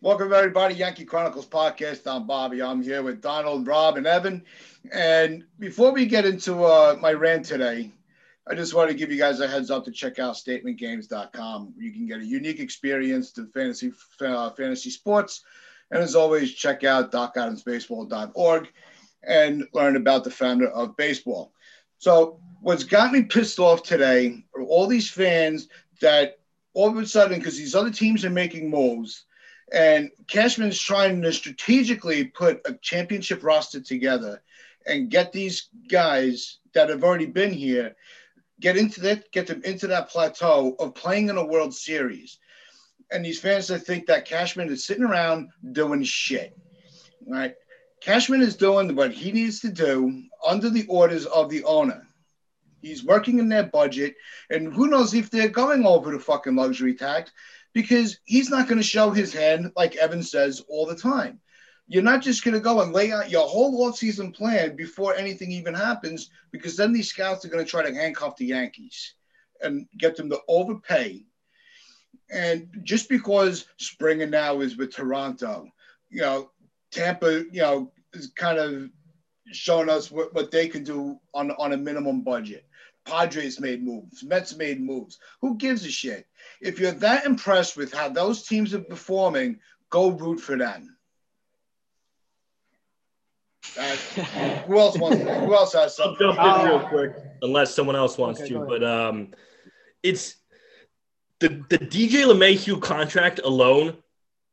Welcome, everybody. Yankee Chronicles podcast. I'm Bobby. I'm here with Donald, Rob, and Evan. And before we get into uh, my rant today, I just want to give you guys a heads up to check out statementgames.com. You can get a unique experience to fantasy uh, fantasy sports. And as always, check out docadamsbaseball.org and learn about the founder of baseball. So, what's got me pissed off today are all these fans that all of a sudden, because these other teams are making moves, and Cashman's trying to strategically put a championship roster together and get these guys that have already been here, get into that, get them into that plateau of playing in a World Series. And these fans that think that Cashman is sitting around doing shit. Right? Cashman is doing what he needs to do under the orders of the owner. He's working in their budget, and who knows if they're going over the fucking luxury tax because he's not going to show his hand, like Evan says all the time. You're not just going to go and lay out your whole offseason plan before anything even happens, because then these scouts are going to try to handcuff the Yankees and get them to overpay. And just because Springer now is with Toronto, you know, Tampa, you know, is kind of showing us what, what they can do on, on a minimum budget. Padres made moves, Mets made moves. Who gives a shit? If you're that impressed with how those teams are performing, go root for them. Uh, who else wants? Who else has something? I'll jump in real quick, unless someone else wants okay, to. But um, it's the the DJ LeMahieu contract alone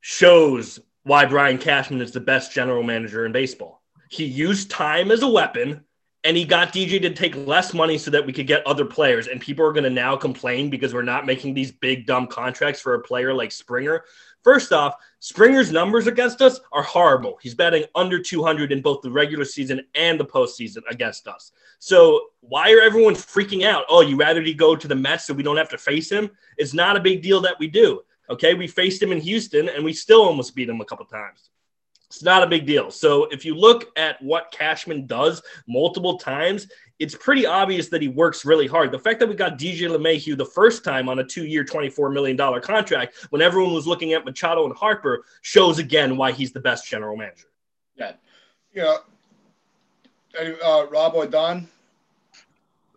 shows why Brian Cashman is the best general manager in baseball. He used time as a weapon and he got DJ to take less money so that we could get other players. And people are going to now complain because we're not making these big dumb contracts for a player like Springer. First off, Springer's numbers against us are horrible. He's batting under 200 in both the regular season and the postseason against us. So why are everyone freaking out? Oh, you rather he go to the Mets so we don't have to face him? It's not a big deal that we do. Okay, we faced him in Houston and we still almost beat him a couple times. It's not a big deal. So if you look at what Cashman does multiple times, it's pretty obvious that he works really hard. The fact that we got DJ LeMahieu the first time on a two-year, $24 million contract when everyone was looking at Machado and Harper shows again why he's the best general manager. Yeah. Yeah. Uh, Rob or Don?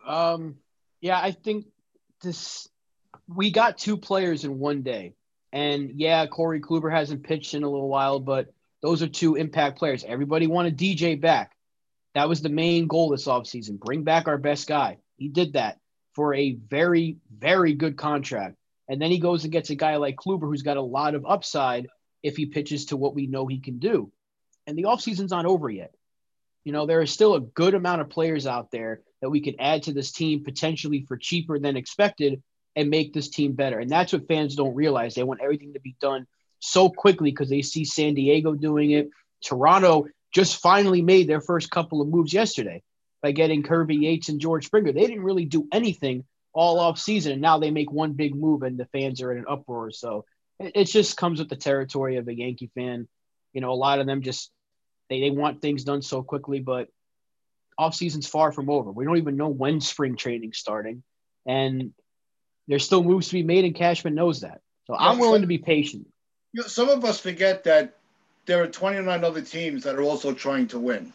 Um, yeah, I think this we got two players in one day. And yeah, Corey Kluber hasn't pitched in a little while, but those are two impact players. Everybody wanted DJ back. That was the main goal this offseason. Bring back our best guy. He did that for a very, very good contract. And then he goes and gets a guy like Kluber who's got a lot of upside if he pitches to what we know he can do. And the offseason's not over yet. You know, there is still a good amount of players out there that we could add to this team potentially for cheaper than expected and make this team better. And that's what fans don't realize. They want everything to be done so quickly because they see San Diego doing it. Toronto just finally made their first couple of moves yesterday by getting Kirby Yates and George Springer. They didn't really do anything all off season, and now they make one big move, and the fans are in an uproar. So it, it just comes with the territory of a Yankee fan. You know, a lot of them just they, they want things done so quickly, but off season's far from over. We don't even know when spring training's starting, and there's still moves to be made, and Cashman knows that. So I'm willing to be patient you know, some of us forget that there are 29 other teams that are also trying to win.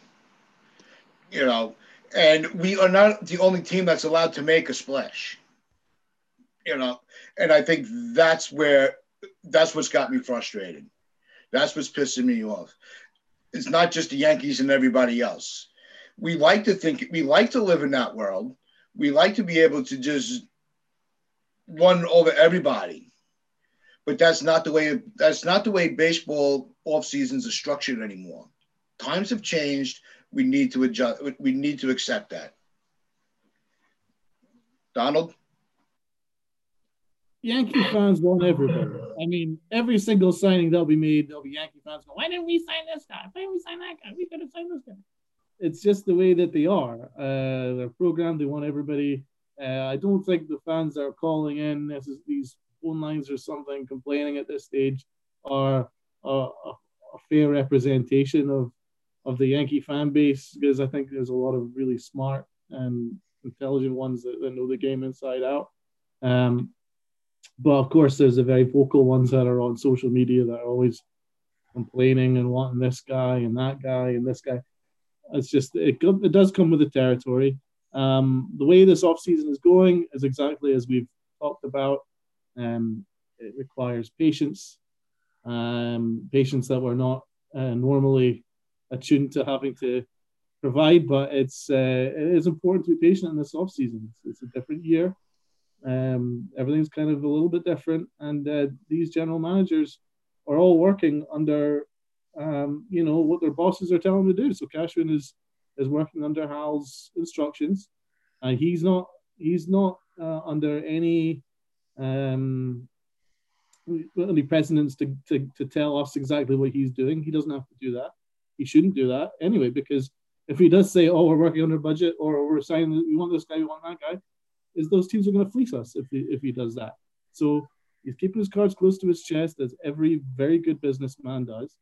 You know, and we are not the only team that's allowed to make a splash. You know, and I think that's where that's what's got me frustrated. That's what's pissing me off. It's not just the Yankees and everybody else. We like to think we like to live in that world. We like to be able to just run over everybody but that's not the way that's not the way baseball off seasons are structured anymore. Times have changed. We need to adjust. We need to accept that. Donald. Yankee fans want everybody. I mean, every single signing that'll be made, there'll be Yankee fans go, "Why didn't we sign this guy? Why didn't we sign that guy? We could have signed this guy." It's just the way that they are. Uh, they're programmed. They want everybody. Uh, I don't think the fans are calling in these phone lines or something complaining at this stage are a, a fair representation of of the Yankee fan base because I think there's a lot of really smart and intelligent ones that, that know the game inside out. Um, but of course, there's the very vocal ones that are on social media that are always complaining and wanting this guy and that guy and this guy. It's just it it does come with the territory. Um, the way this offseason is going is exactly as we've talked about. Um, it requires patience, um, patience that we're not uh, normally attuned to having to provide. But it's uh, it is important to be patient in this off season. It's, a different year. Um, everything's kind of a little bit different, and uh, these general managers are all working under, um, you know, what their bosses are telling them to do. So Cashman is is working under Hal's instructions, and he's not he's not uh, under any um, any presidents to, to, to tell us exactly what he's doing. He doesn't have to do that. He shouldn't do that anyway, because if he does say, "Oh, we're working under budget," or "We're saying we want this guy, we want that guy," is those teams are going to fleece us if he if he does that. So he's keeping his cards close to his chest, as every very good businessman does.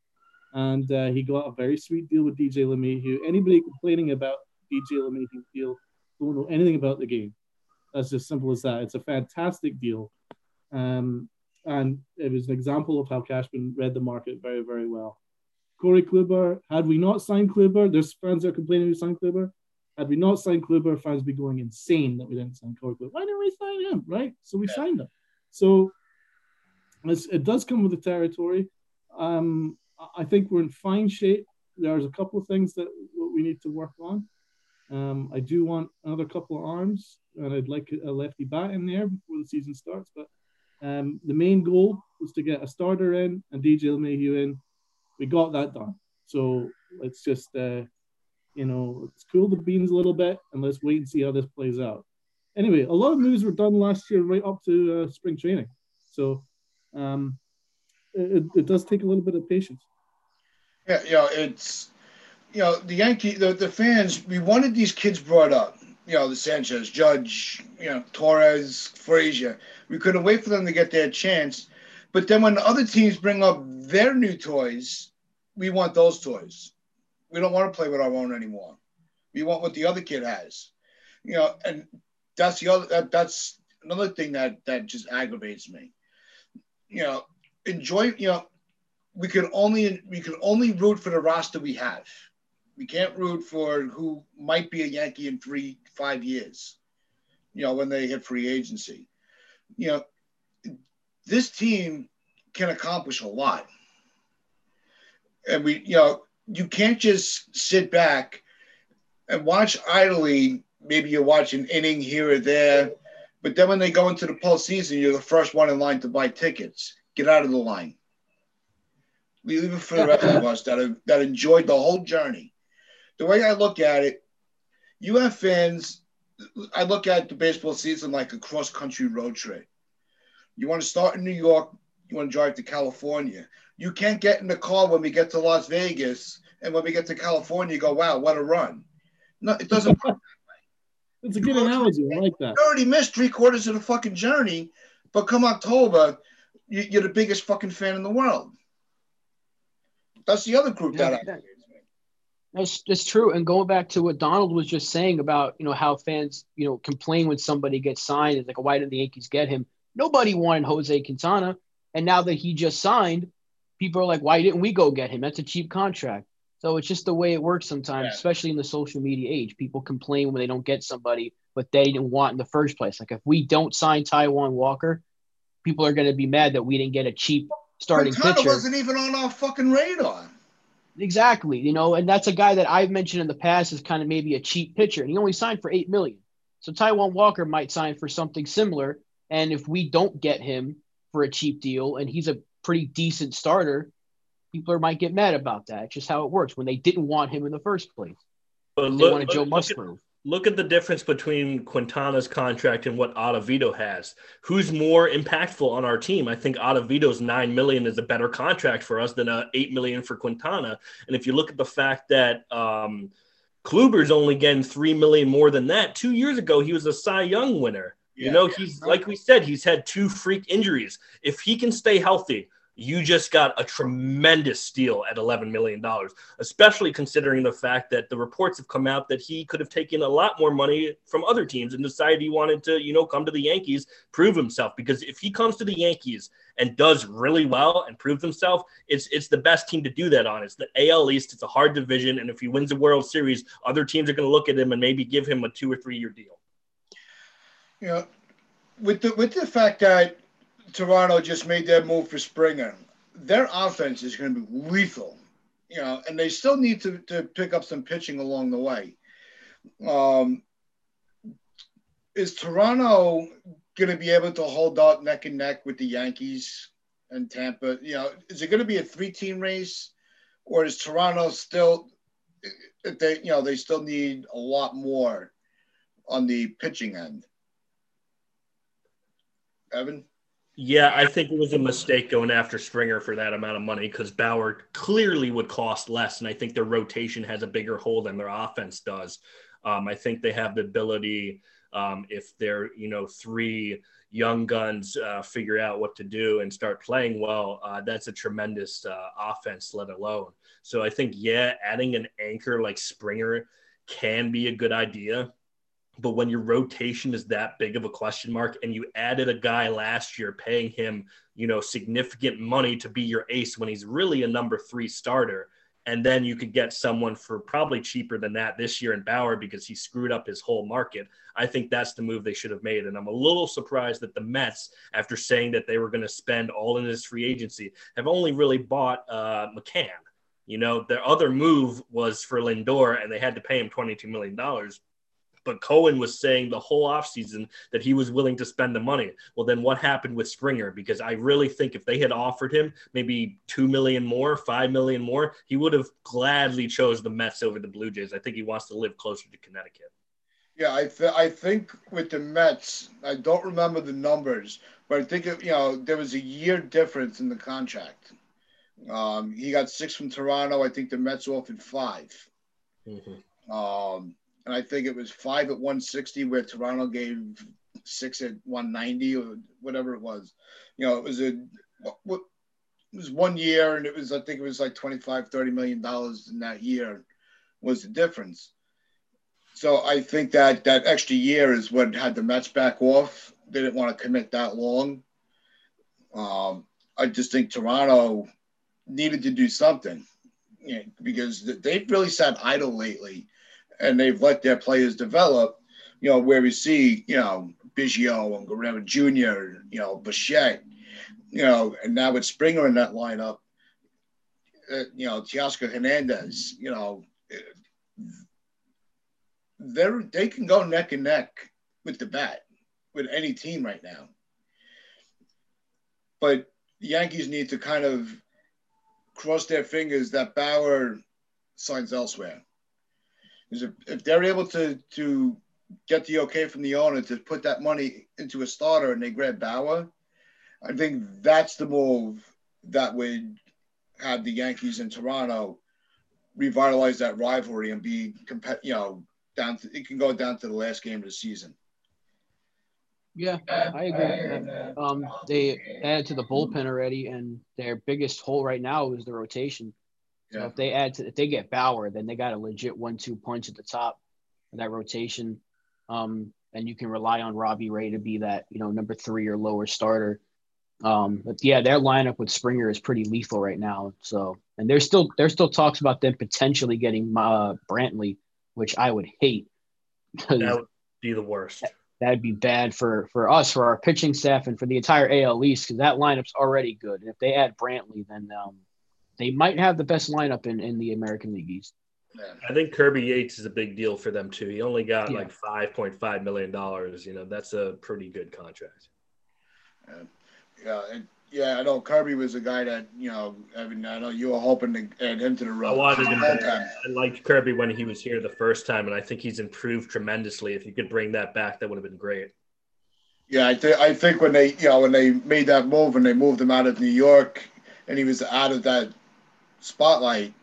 And uh, he got a very sweet deal with DJ LeMahieu. Anybody complaining about DJ LeMahieu deal don't know anything about the game. That's just simple as that. It's a fantastic deal. Um, and it was an example of how Cashman read the market very, very well. Corey Kluber, had we not signed Kluber, there's fans that are complaining we signed Kluber. Had we not signed Kluber, fans would be going insane that we didn't sign Corey Kluber. Why didn't we sign him, right? So we yeah. signed him. So it does come with the territory. Um, I think we're in fine shape. There's a couple of things that we need to work on. Um, I do want another couple of arms, and I'd like a lefty bat in there before the season starts. But um, the main goal was to get a starter in and DJ LeMahieu in. We got that done. So let's just, uh, you know, let's cool the beans a little bit and let's wait and see how this plays out. Anyway, a lot of moves were done last year right up to uh, spring training. So um, it, it does take a little bit of patience. Yeah, know, it's, you know, the Yankee, the, the fans, we wanted these kids brought up you know, the Sanchez, Judge, you know, Torres, Frazier. We couldn't wait for them to get their chance. But then when other teams bring up their new toys, we want those toys. We don't want to play with our own anymore. We want what the other kid has. You know, and that's the other that, that's another thing that that just aggravates me. You know, enjoy, you know, we can only we can only root for the roster we have. We can't root for who might be a Yankee in three, five years, you know, when they hit free agency. You know, this team can accomplish a lot. And we, you know, you can't just sit back and watch idly. Maybe you watch an inning here or there, but then when they go into the postseason, you're the first one in line to buy tickets. Get out of the line. Leave it for the rest of us that have, that enjoyed the whole journey the way I look at it, you have fans. I look at the baseball season like a cross country road trip. You want to start in New York, you want to drive to California. You can't get in the car when we get to Las Vegas, and when we get to California, you go, "Wow, what a run!" No, it doesn't work that way. It's a good analogy. I like that. You already missed three quarters of the fucking journey, but come October, you're the biggest fucking fan in the world. That's the other group yeah, that I. That's, that's true. And going back to what Donald was just saying about, you know, how fans, you know, complain when somebody gets signed. It's like, why did the Yankees get him? Nobody wanted Jose Quintana. And now that he just signed, people are like, why didn't we go get him? That's a cheap contract. So it's just the way it works sometimes, yeah. especially in the social media age. People complain when they don't get somebody but they didn't want in the first place. Like if we don't sign Taijuan Walker, people are going to be mad that we didn't get a cheap starting Quintana pitcher. wasn't even on our fucking radar. Exactly, you know, and that's a guy that I've mentioned in the past is kind of maybe a cheap pitcher, and he only signed for eight million. So Taijuan Walker might sign for something similar, and if we don't get him for a cheap deal, and he's a pretty decent starter, people might get mad about that. It's just how it works when they didn't want him in the first place. But they look, wanted Joe Musgrove look at the difference between Quintana's contract and what Ottavino has. Who's more impactful on our team? I think Ottavino's nine million is a better contract for us than a eight million for Quintana. And if you look at the fact that um, Kluber's only getting three million more than that, two years ago he was a Cy Young winner. Yeah, you know, yeah. he's like we said, he's had two freak injuries. If he can stay healthy, you just got a tremendous steal at $11 million, especially considering the fact that the reports have come out that he could have taken a lot more money from other teams and decided he wanted to, you know, come to the Yankees, prove himself. Because if he comes to the Yankees and does really well and proves himself, it's it's the best team to do that on. It's the AL East. It's a hard division. And if he wins a World Series, other teams are going to look at him and maybe give him a two or three year deal. Yeah. With the with the fact that Toronto just made that move for Springer. Their offense is going to be lethal, you know, and they still need to, to pick up some pitching along the way. Um, is Toronto going to be able to hold out neck and neck with the Yankees and Tampa? You know, is it going to be a three-team race, or is Toronto still? They, you know, they still need a lot more on the pitching end. Evan. Yeah, I think it was a mistake going after Springer for that amount of money because Bauer clearly would cost less, and I think their rotation has a bigger hole than their offense does. Um, I think they have the ability, um, if they're you know three young guns uh, figure out what to do and start playing well, uh, that's a tremendous uh, offense, let alone. So I think yeah, adding an anchor like Springer can be a good idea. But when your rotation is that big of a question mark and you added a guy last year paying him, you know, significant money to be your ace when he's really a number three starter, and then you could get someone for probably cheaper than that this year in Bauer because he screwed up his whole market. I think that's the move they should have made. And I'm a little surprised that the Mets, after saying that they were going to spend all in this free agency, have only really bought uh, McCann. You know, their other move was for Lindor, and they had to pay him $22 million but Cohen was saying the whole offseason that he was willing to spend the money. Well, then what happened with Springer? Because I really think if they had offered him maybe two million more, five million more, he would have gladly chose the Mets over the Blue Jays. I think he wants to live closer to Connecticut. Yeah, I th- I think with the Mets, I don't remember the numbers, but I think it, you know there was a year difference in the contract. Um, he got six from Toronto. I think the Mets offered 5 mm-hmm. Um, and I think it was five at 160 where Toronto gave six at 190 or whatever it was. You know, it was a it was one year and it was I think it was like 25 30 million dollars in that year was the difference. So I think that that extra year is what had the Mets back off. They didn't want to commit that long. Um, I just think Toronto needed to do something you know, because they've really sat idle lately and they've let their players develop, you know, where we see, you know, Biggio and Guerrero Jr., you know, Bichette, you know, and now with Springer in that lineup, uh, you know, Teoscar Hernandez, you know, they're, they can go neck and neck with the bat with any team right now. But the Yankees need to kind of cross their fingers that Bauer signs elsewhere is if, if they're able to to get the okay from the owner to put that money into a starter and they grab Bauer, I think that's the move that would have the Yankees in Toronto revitalize that rivalry and be you know down to it can go down to the last game of the season. Yeah, I agree. Um, they added to the bullpen already, and their biggest hole right now is the rotation. So yeah. if they add to if they get Bauer, then they got a legit one-two punch at the top of that rotation. Um, and you can rely on Robbie Ray to be that you know number three or lower starter. Um, but yeah, their lineup with Springer is pretty lethal right now. So and there's still there's still talks about them potentially getting uh, Brantley, which I would hate. That would be the worst. That'd be bad for for us, for our pitching staff, and for the entire AL East because that lineup's already good. And if they add Brantley, then um, they might have the best lineup in, in the American League East. I think Kirby Yates is a big deal for them too. He only got yeah. like five point five million dollars. You know, that's a pretty good contract. Yeah, yeah, and, yeah. I know Kirby was a guy that you know. I mean, I know you were hoping to add him to the road. I wanted him. I liked Kirby when he was here the first time, and I think he's improved tremendously. If you could bring that back, that would have been great. Yeah, I think I think when they you know when they made that move and they moved him out of New York and he was out of that spotlight,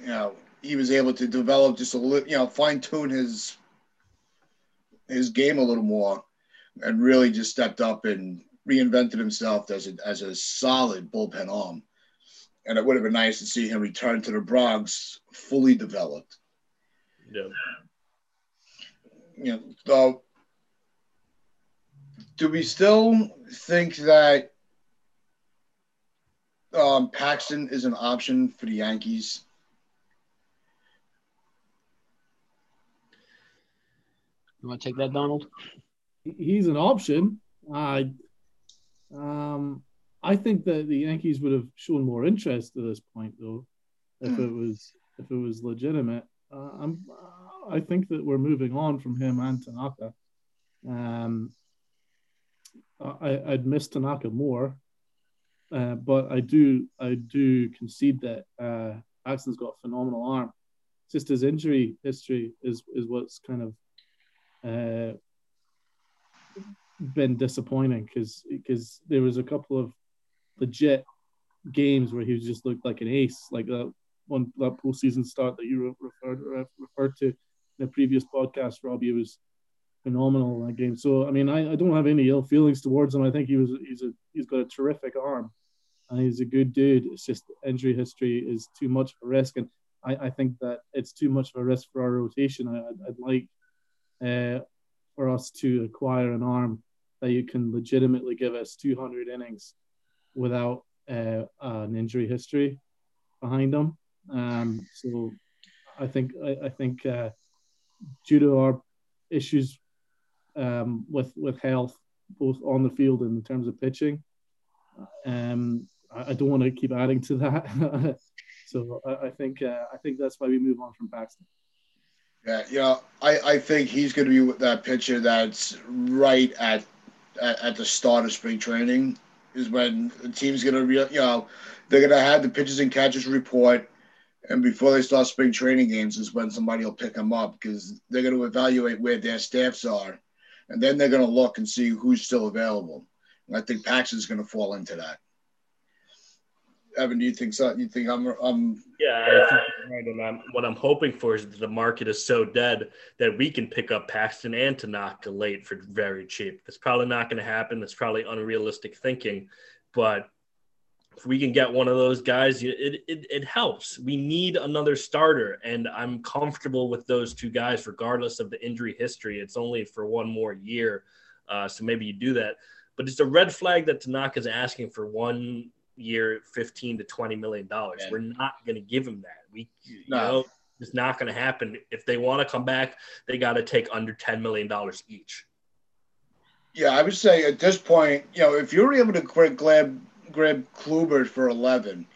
you know, he was able to develop just a little, you know, fine tune his his game a little more, and really just stepped up and reinvented himself as a, as a solid bullpen arm. And it would have been nice to see him return to the Bronx fully developed. Yeah. You know, so do we still think that um, Paxton is an option for the Yankees? You want to take that, Donald? He's an option. I, um, I think that the Yankees would have shown more interest at this point, though, if mm. it was if it was legitimate. Uh, I'm, I think that we're moving on from him and Tanaka. Um, I, I'd miss Tanaka more, uh, but I do I do concede that uh, Paxton's got a phenomenal arm. It's just his injury history is is what's kind of uh, been disappointing because because there was a couple of legit games where he just looked like an ace, like that one that postseason start that you referred referred to in the previous podcast, Robbie. Was phenomenal in that game. So I mean, I, I don't have any ill feelings towards him. I think he was he's a he's got a terrific arm, and he's a good dude. It's just injury history is too much of a risk, and I, I think that it's too much of a risk for our rotation. I, I'd, I'd like uh, for us to acquire an arm that you can legitimately give us 200 innings without uh, an injury history behind them. Um, so I think I, I think uh, due to our issues um, with with health, both on the field and in terms of pitching, um, I, don't want to keep adding to that. so I, I think uh, I think that's why we move on from Paxton. Yeah, yeah, I, I think he's going to be that pitcher that's right at, at, at the start of spring training is when the team's going to be, you know, they're going to have the pitchers and catchers report, and before they start spring training games is when somebody will pick them up because they're going to evaluate where their staffs are, and then they're going to look and see who's still available. And I think Paxton's going to fall into that. Evan, do you think so? You think I'm? I'm yeah, I think right. And I'm, what I'm hoping for is that the market is so dead that we can pick up Paxton and Tanaka late for very cheap. That's probably not going to happen. That's probably unrealistic thinking, but if we can get one of those guys, it, it, it helps. We need another starter, and I'm comfortable with those two guys, regardless of the injury history. It's only for one more year, uh, so maybe you do that. But it's a red flag that Tanaka's asking for one year 15 to 20 million dollars. We're not going to give him that. We you no. know it's not going to happen. If they want to come back, they got to take under 10 million dollars each. Yeah, I would say at this point, you know, if you're able to grab grab Kluber for 11,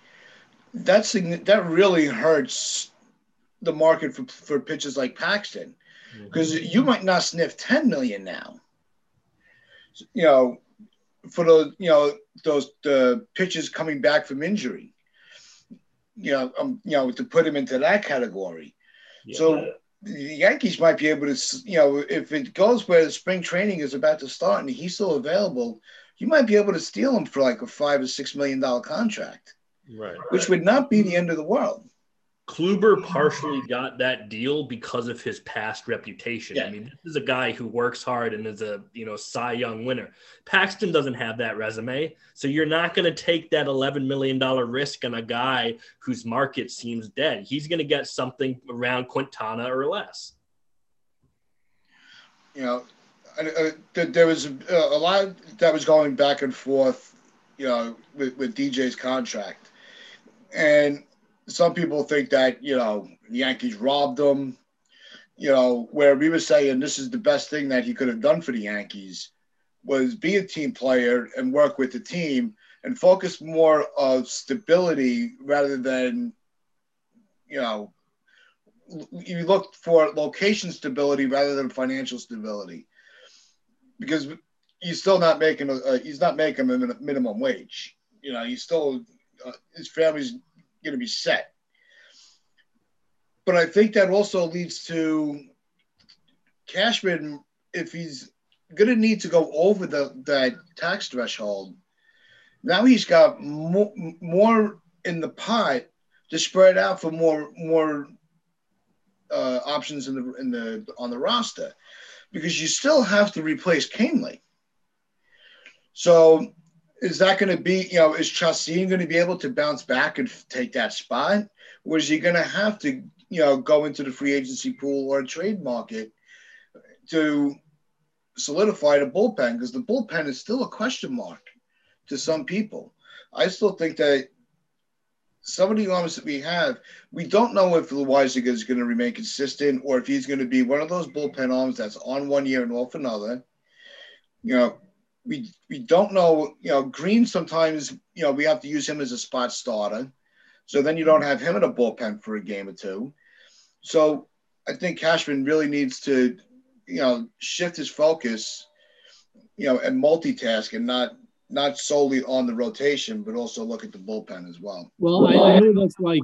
that's that really hurts the market for for pitches like Paxton because mm-hmm. you might not sniff 10 million now. You know, for the you know those the pitches coming back from injury. You know, um, you know, to put him into that category. Yeah. So the Yankees might be able to, you know, if it goes where the spring training is about to start and he's still available, you might be able to steal him for like a five or six million dollar contract, right? Which would not be the end of the world. Kluber partially got that deal because of his past reputation. Yeah. I mean, this is a guy who works hard and is a you know Cy Young winner. Paxton doesn't have that resume, so you're not going to take that 11 million dollar risk on a guy whose market seems dead. He's going to get something around Quintana or less. You know, uh, there was a lot that was going back and forth, you know, with, with DJ's contract, and some people think that you know the Yankees robbed him. You know, where we were saying this is the best thing that he could have done for the Yankees was be a team player and work with the team and focus more of stability rather than you know you look for location stability rather than financial stability because he's still not making a, he's not making a minimum wage you know he's still uh, his family's going to be set. But I think that also leads to Cashman, if he's going to need to go over the that tax threshold, now he's got more, more in the pot to spread out for more more uh, options in the in the on the roster, because you still have to replace Kahnle. So is that going to be, you know, is Chacin going to be able to bounce back and take that spot? Or is he going to have to, you know, go into the free agency pool or trade market to solidify the bullpen? Because the bullpen is still a question mark to some people. I still think that some of the arms that we have, we don't know if Loaisiga is going to remain consistent or if he's going to be one of those bullpen arms that's on one year and off another. You know, we we don't know. You know, Green sometimes you know we have to use him as a spot starter, so then you don't have him in a bullpen for a game or two. So I think Cashman really needs to you know shift his focus, you know, and multitask and not not solely on the rotation, but also look at the bullpen as well. Well, I, I know that's why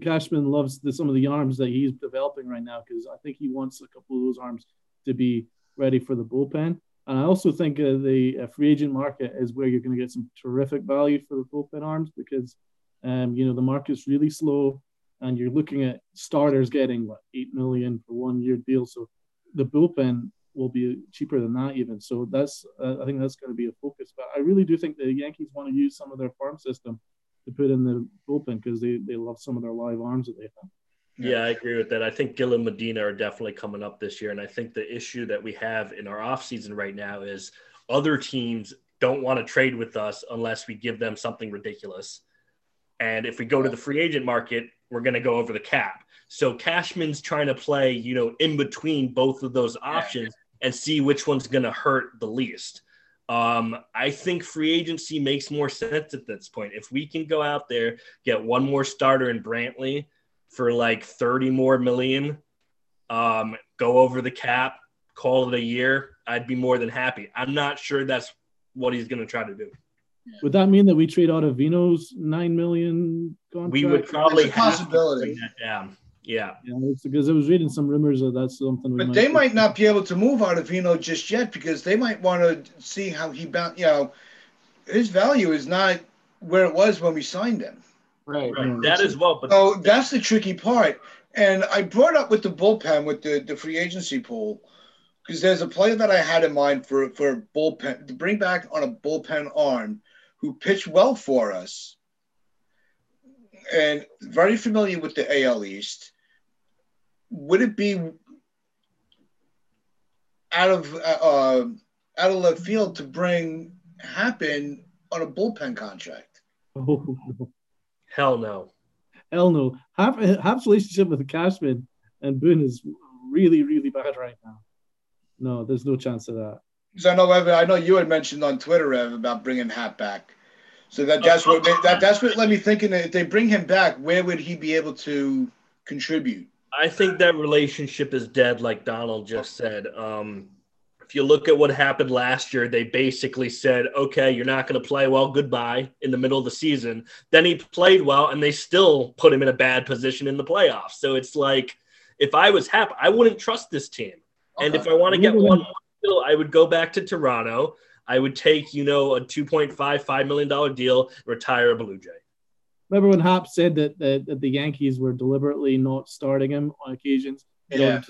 Cashman loves the, some of the arms that he's developing right now because I think he wants a couple of those arms to be ready for the bullpen. And I also think uh, the uh, free agent market is where you're going to get some terrific value for the bullpen arms because, um, you know, the market's really slow, and you're looking at starters getting what eight million for one year deal. So the bullpen will be cheaper than that even. So that's uh, I think that's going to be a focus. But I really do think the Yankees want to use some of their farm system to put in the bullpen because they they love some of their live arms that they have. Yeah, I agree with that. I think Gil and Medina are definitely coming up this year. And I think the issue that we have in our offseason right now is other teams don't want to trade with us unless we give them something ridiculous. And if we go to the free agent market, we're going to go over the cap. So Cashman's trying to play, you know, in between both of those options and see which one's going to hurt the least. Um, I think free agency makes more sense at this point. If we can go out there, get one more starter in Brantley – for like 30 more million, um, go over the cap, call it a year, I'd be more than happy. I'm not sure that's what he's going to try to do. Would that mean that we trade out of Vino's nine million contract? We would probably have possibility. to bring that down. Yeah, yeah, because I was reading some rumors that that's something. but might they might not be able to move out of Vino just yet because they might want to see how he bound. You know, his value is not where it was when we signed him. Right. right. That as well. But so that's the tricky part. And I brought up with the bullpen with the, the free agency pool because there's a player that I had in mind for for bullpen to bring back on a bullpen arm who pitched well for us and very familiar with the AL East. Would it be out of uh, out of left field to bring Happen on a bullpen contract? Hell no. Hell no. Half Happ's relationship with Cashman and Boone is really, really bad right now. No, there's no chance of that. Because I know, Evan, I know you had mentioned on Twitter, Ev, about bringing Happ back. So that that's what that that's what let me thinking. If they bring him back, where would he be able to contribute? I think that relationship is dead, like Donald just said. Um, if you look at what happened last year, they basically said, okay, you're not going to play well, goodbye in the middle of the season. Then he played well, and they still put him in a bad position in the playoffs. So it's like, if I was happy, I wouldn't trust this team. Okay. And if I want to get uh, one still, I would go back to Toronto. I would take, you know, a $2.5, $5 million deal, retire a Blue Jay. Remember when Happ said that, that, that the Yankees were deliberately not starting him on occasions yeah.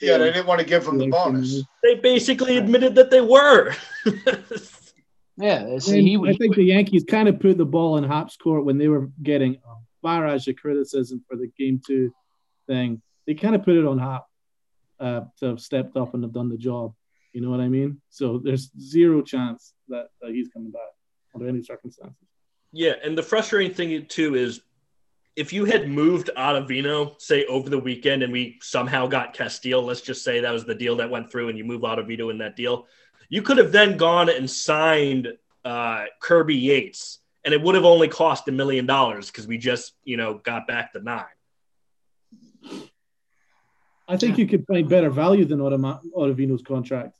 yeah, they didn't want to give him the bonus. They basically admitted that they were. yeah, see, he, I think the Yankees kind of put the ball in Happ's court when they were getting a barrage of criticism for the game two thing. They kind of put it on Happ uh, to have stepped up and have done the job. You know what I mean? So there's zero chance that, that he's coming back under any circumstances. Yeah, and the frustrating thing too is if you had moved Ottavino, say over the weekend, and we somehow got Castillo, let's just say that was the deal that went through, and you move Ottavino in that deal, you could have then gone and signed uh, Kirby Yates, and it would have only cost a million dollars because we just, you know, got back the nine. I think you could find better value than Ottavino's contract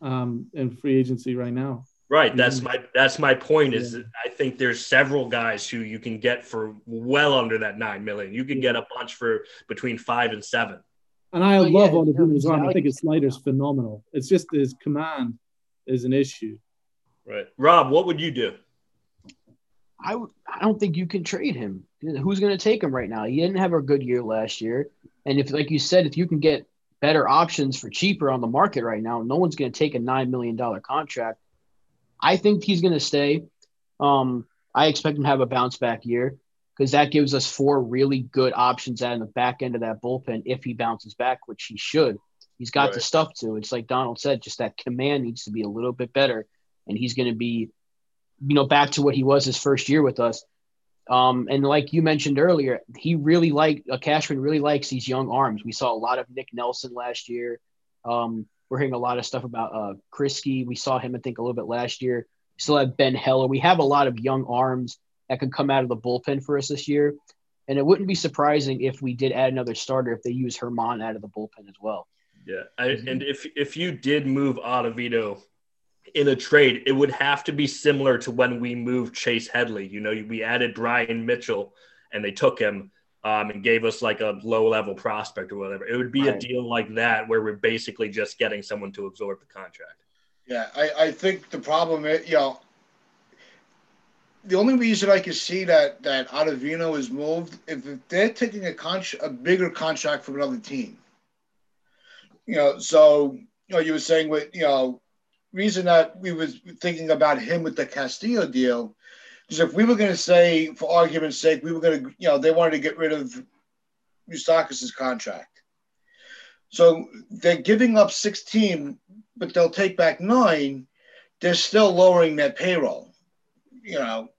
um, in free agency right now. Right. That's mm-hmm. my that's my point. Is yeah. I think there's several guys who you can get for well under that nine million. You can get a bunch for between five and seven. And I love yeah, Ottavino's arm. I think his slider's phenomenal. It's just his command is an issue. Right. Rob, what would you do? I w- I don't think you can trade him. Who's going to take him right now? He didn't have a good year last year. And if, like you said, if you can get better options for cheaper on the market right now, no one's going to take a $9 million contract I think he's going to stay. Um, I expect him to have a bounce back year because that gives us four really good options out in the back end of that bullpen if he bounces back, which he should. He's got right. the stuff to. It's like Donald said, just that command needs to be a little bit better, and he's going to be, you know, back to what he was his first year with us. Um, and like you mentioned earlier, he really like uh, Cashman really likes these young arms. We saw a lot of Nick Nelson last year. Um, we're hearing a lot of stuff about uh, Kriske. We saw him, I think, a little bit last year. Still have Ben Heller. We have a lot of young arms that can come out of the bullpen for us this year. And it wouldn't be surprising if we did add another starter if they use Germán out of the bullpen as well. Yeah, I, and if if you did move Ottavino in a trade, it would have to be similar to when we moved Chase Headley. You know, we added Bryan Mitchell and they took him um, and gave us like a low level prospect or whatever. It would be right. a deal like that where we're basically just getting someone to absorb the contract. Yeah, I, I think the problem is, you know, the only reason I can see that that Ottavino is moved if they're taking a con- a bigger contract from another team. You know, so you know, you were saying with you know reason that we was thinking about him with the Castillo deal is if we were going to say, for argument's sake, we were going to, you know, they wanted to get rid of Moustakas' contract. So they're giving up 16, but they'll take back nine. They're still lowering their payroll, you know,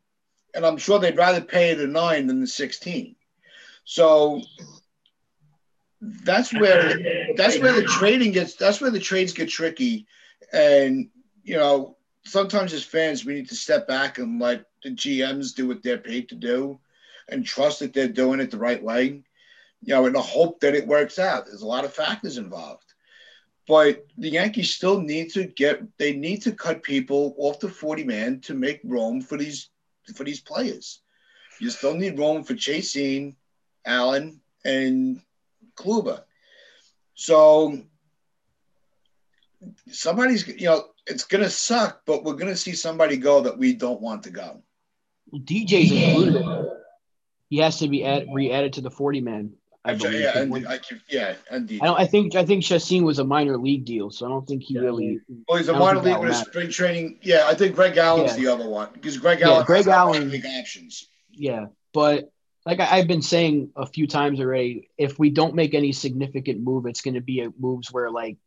and I'm sure they'd rather pay the nine than the 16. So that's where that's where the trading gets that's where the trades get tricky and, you know, sometimes as fans, we need to step back and let the GMs do what they're paid to do and trust that they're doing it the right way, you know, in the hope that it works out. There's a lot of factors involved. But the Yankees still need to get they need to cut people off the 40 man to make room for these for these players. You still need room for Chacin, Allen, and Kluber. So somebody's you know it's gonna suck, but we're gonna see somebody go that we don't want to go. DJ's included. He has to be add, re-added to the forty man. I believe. Yeah, and, I, yeah, and I, don't, I think I think Chacin was a minor league deal, so I don't think he yeah. really. Well, he's a minor league with a spring training. Yeah, I think Greg Allen's yeah. the other one because Greg Allen. Yeah, Greg Allen. League options. Yeah, but like I, have been saying a few times already, if we don't make any significant move, it's going to be moves where like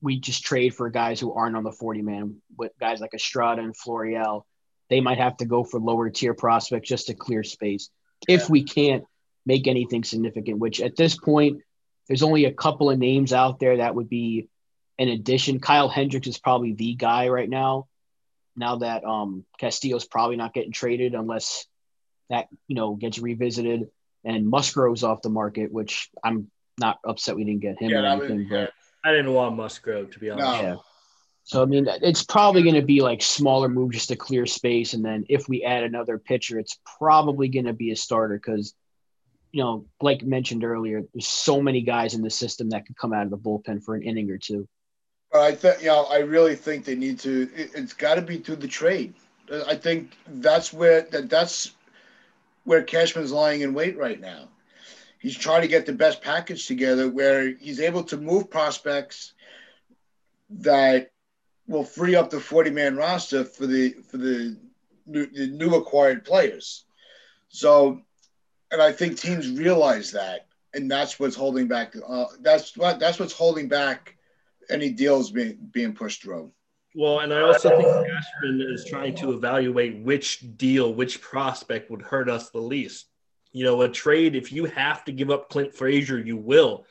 we just trade for guys who aren't on the 40 man with guys like Estrada and Florial. They might have to go for lower tier prospects just to clear space yeah. if we can't make anything significant, which at this point, there's only a couple of names out there that would be an addition. Kyle Hendricks is probably the guy right now. Now that um, Castillo's probably not getting traded unless that you know gets revisited, and Musgrove's off the market, which I'm not upset we didn't get him yeah, or anything. but I didn't want Musgrove to be honest. No. So I mean, it's probably going to be like smaller move just to clear space, and then if we add another pitcher, it's probably going to be a starter because, you know, like mentioned earlier, there's so many guys in the system that could come out of the bullpen for an inning or two. But I think you know, I really think they need to. It, has got to be through the trade. I think that's where that that's where Cashman's lying in wait right now he's trying to get the best package together where he's able to move prospects that will free up the 40 man roster for the for the new, the new acquired players. So, and I think teams realize that, and that's what's holding back. Uh, that's what that's what's holding back any deals being being pushed through. Well, and I also think Cashman is trying to evaluate which deal, which prospect would hurt us the least. You know, a trade, if you have to give up Clint Frazier, you will.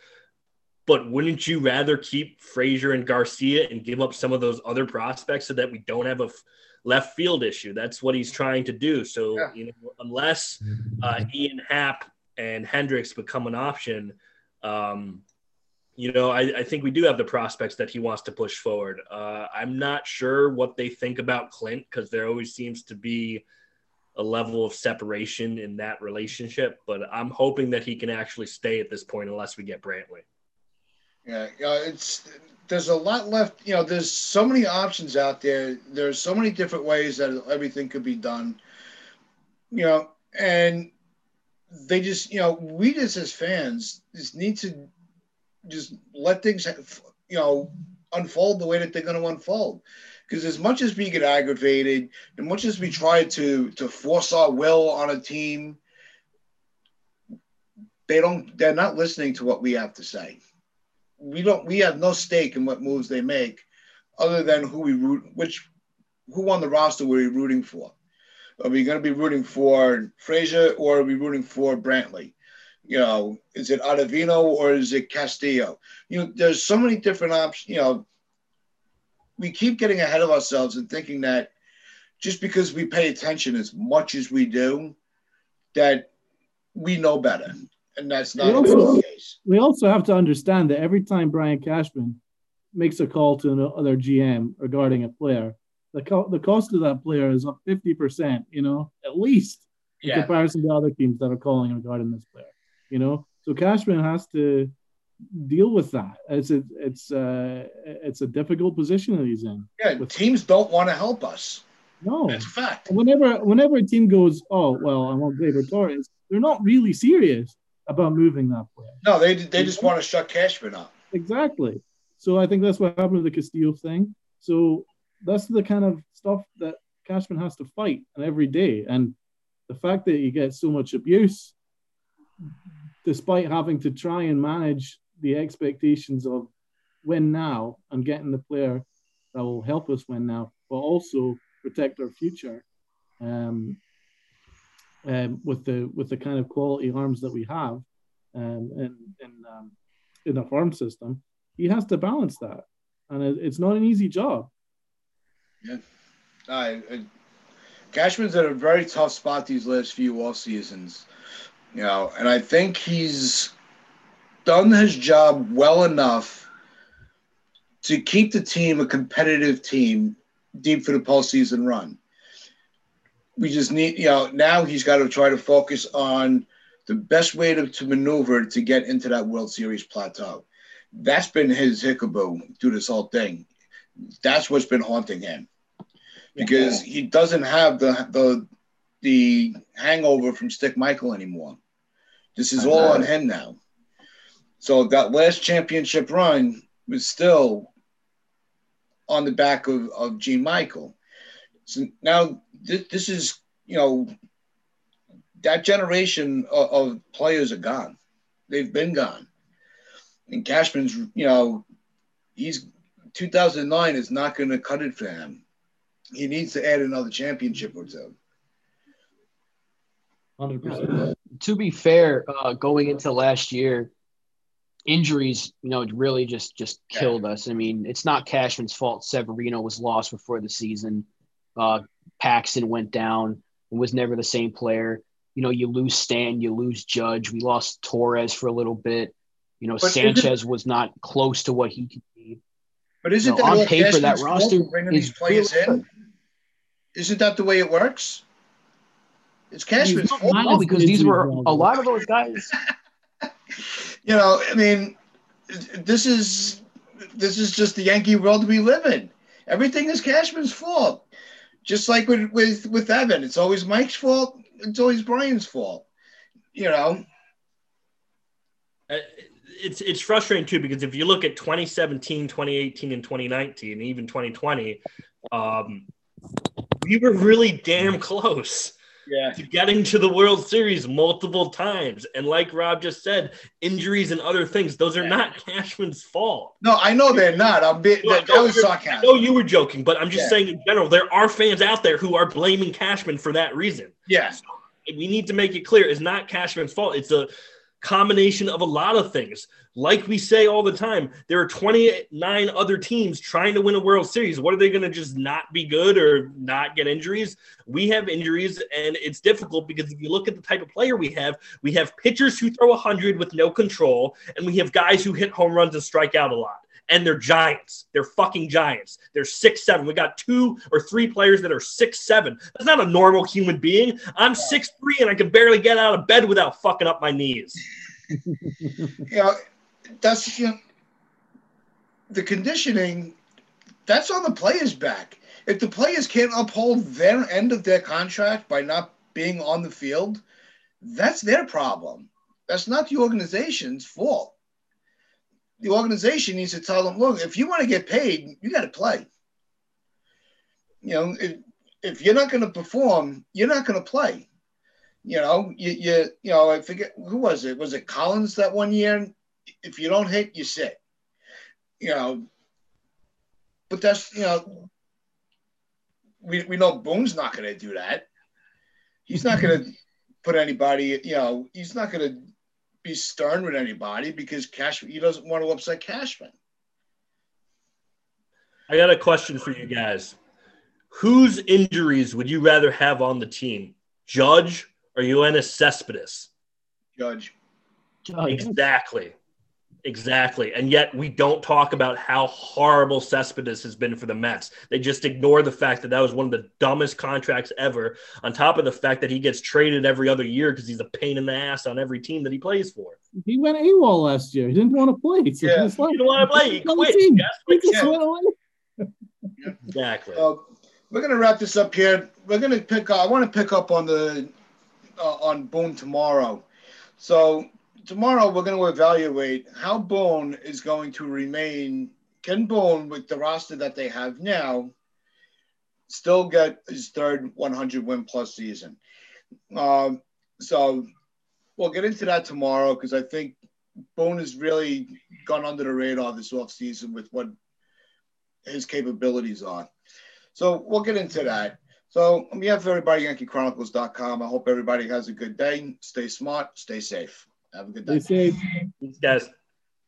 But wouldn't you rather keep Frazier and Garcia and give up some of those other prospects so that we don't have a f- left field issue? That's what he's trying to do. So, yeah. you know, unless uh, Ian Happ and Hendricks become an option, um, you know, I, I, think we do have the prospects that he wants to push forward. Uh, I'm not sure what they think about Clint because there always seems to be – a level of separation in that relationship. But I'm hoping that he can actually stay at this point unless we get Brantley. Yeah, it's there's a lot left. You know, there's so many options out there. There's so many different ways that everything could be done. You know, and they just, you know, we just as fans just need to just let things, you know, unfold the way that they're going to unfold. Because as much as we get aggravated, as much as we try to to force our will on a team, they don't. They're not listening to what we have to say. We don't. We have no stake in what moves they make, other than who we root. Which who on the roster were we rooting for? Are we going to be rooting for Frazier or are we rooting for Brantley? You know, is it Ottavino or is it Castillo? You know, there's so many different options. You know, we keep getting ahead of ourselves and thinking that just because we pay attention as much as we do, that we know better. And that's not also, the case. We also have to understand that every time Brian Cashman makes a call to another GM regarding a player, the, co- the cost of that player is up 50%, you know, at least in yeah. comparison to other teams that are calling regarding this player, you know. So Cashman has to deal with that. It's a, it's uh it's a difficult position that he's in. Yeah, with, teams don't want to help us. No, that's a fact. Whenever whenever a team goes, oh well, I want Gleyber Torres, they're not really serious about moving that player. No, they they just want to shut Cashman up. Exactly. So I think that's what happened with the Castillo thing. So that's the kind of stuff that Cashman has to fight every day. And the fact that you get so much abuse, despite having to try and manage the expectations of win now and getting the player that will help us win now, but also protect our future. Um, um, with the with the kind of quality arms that we have um, in in, um, in the farm system, he has to balance that, and it, it's not an easy job. Yeah. I, I, Cashman's in a very tough spot these last few off seasons, you know, and I think he's done his job well enough to keep the team a competitive team deep for the postseason run. We just need, you know, now he's got to try to focus on the best way to, to maneuver to get into that World Series plateau. That's been his hickaboo through this whole thing. That's what's been haunting him because he doesn't have the the the hangover from Stick Michael anymore. This is all on him now. So that last championship run was still on the back of, of Gene Michael. So now th- this is, you know, that generation of, of, players are gone. They've been gone. And Cashman's, you know, he's 2009 is not going to cut it for him he needs to add another championship or two. Hundred percent. To be fair, uh, going into last year, injuries, you know, really just just killed us. I mean, it's not Cashman's fault. Severino was lost before the season. Uh, Paxton went down and was never the same player. You know, you lose Stan, you lose Judge. We lost Torres for a little bit. You know, but Sanchez was not close to what he could be. But isn't you know, that on paper that roster bringing these players in? Isn't that the way it works? It's Cashman's fault. No, because these were a lot of those guys. you know, I mean, this is this is just the Yankee world we live in. Everything is Cashman's fault. Just like with with with Evan, it's always Mike's fault. It's always Brian's fault. You know. Uh, it's it's frustrating too because if you look at 2017, 2018, and 2019, and even 2020, um, we were really damn close yeah. to getting to the World Series multiple times. And like Rob just said, injuries and other things, those are yeah. not Cashman's fault. No, I know they're not. I'm being, that, that was sarcasm. I know you were joking, but I'm just yeah. saying in general, there are fans out there who are blaming Cashman for that reason. Yeah. So we need to make it clear it's not Cashman's fault. It's a combination of a lot of things. Like we say all the time, there are 29 other teams trying to win a World Series. What are they going to just not be good or not get injuries? We have injuries, and it's difficult because if you look at the type of player we have, we have pitchers who throw 100 with no control, and we have guys who hit home runs and strike out a lot and they're giants. They're fucking giants. They're six seven. We got two or three players that are six seven. That's not a normal human being. I'm six three and I can barely get out of bed without fucking up my knees. you know, that's you know, the conditioning. That's on the players' back. If the players can't uphold their end of their contract by not being on the field, that's their problem. That's not the organization's fault the organization needs to tell them, look, if you want to get paid, you got to play. you know, if, if you're not going to perform, you're not going to play. You know, you, you, you know, I forget who was it? Was it Collins that one year? If you don't hit, you sit. You know, but that's, you know, we, we know Boone's not going to do that. He's not going to put anybody, you know, he's not going to be stern with anybody because Cashman, he doesn't want to upset Cashman. I got a question for you guys. Whose injuries would you rather have on the team, Judge or Yoenis Cespedes? Judge. Judge. Exactly. Exactly. And yet we don't talk about how horrible Cespedes has been for the Mets. They just ignore the fact that that was one of the dumbest contracts ever, on top of the fact that he gets traded every other year because he's a pain in the ass on every team that he plays for. He went AWOL last year. He didn't want to play. So yeah. he didn't want to play. He quit. He just went away. exactly. Uh, we're going to wrap this up here. We're going to pick up, I want to pick up on the, uh, on Boone tomorrow. So tomorrow we're going to evaluate how Boone is going to remain. Can Boone, with the roster that they have now, still get his third 100 win plus season? Um, so we'll get into that tomorrow because I think Boone has really gone under the radar this offseason with what his capabilities are. So we'll get into that. So on behalf of everybody, YankeeChronicles.com, I hope everybody has a good day. Stay smart, stay safe. Have a good day. Stay safe. Thanks, guys.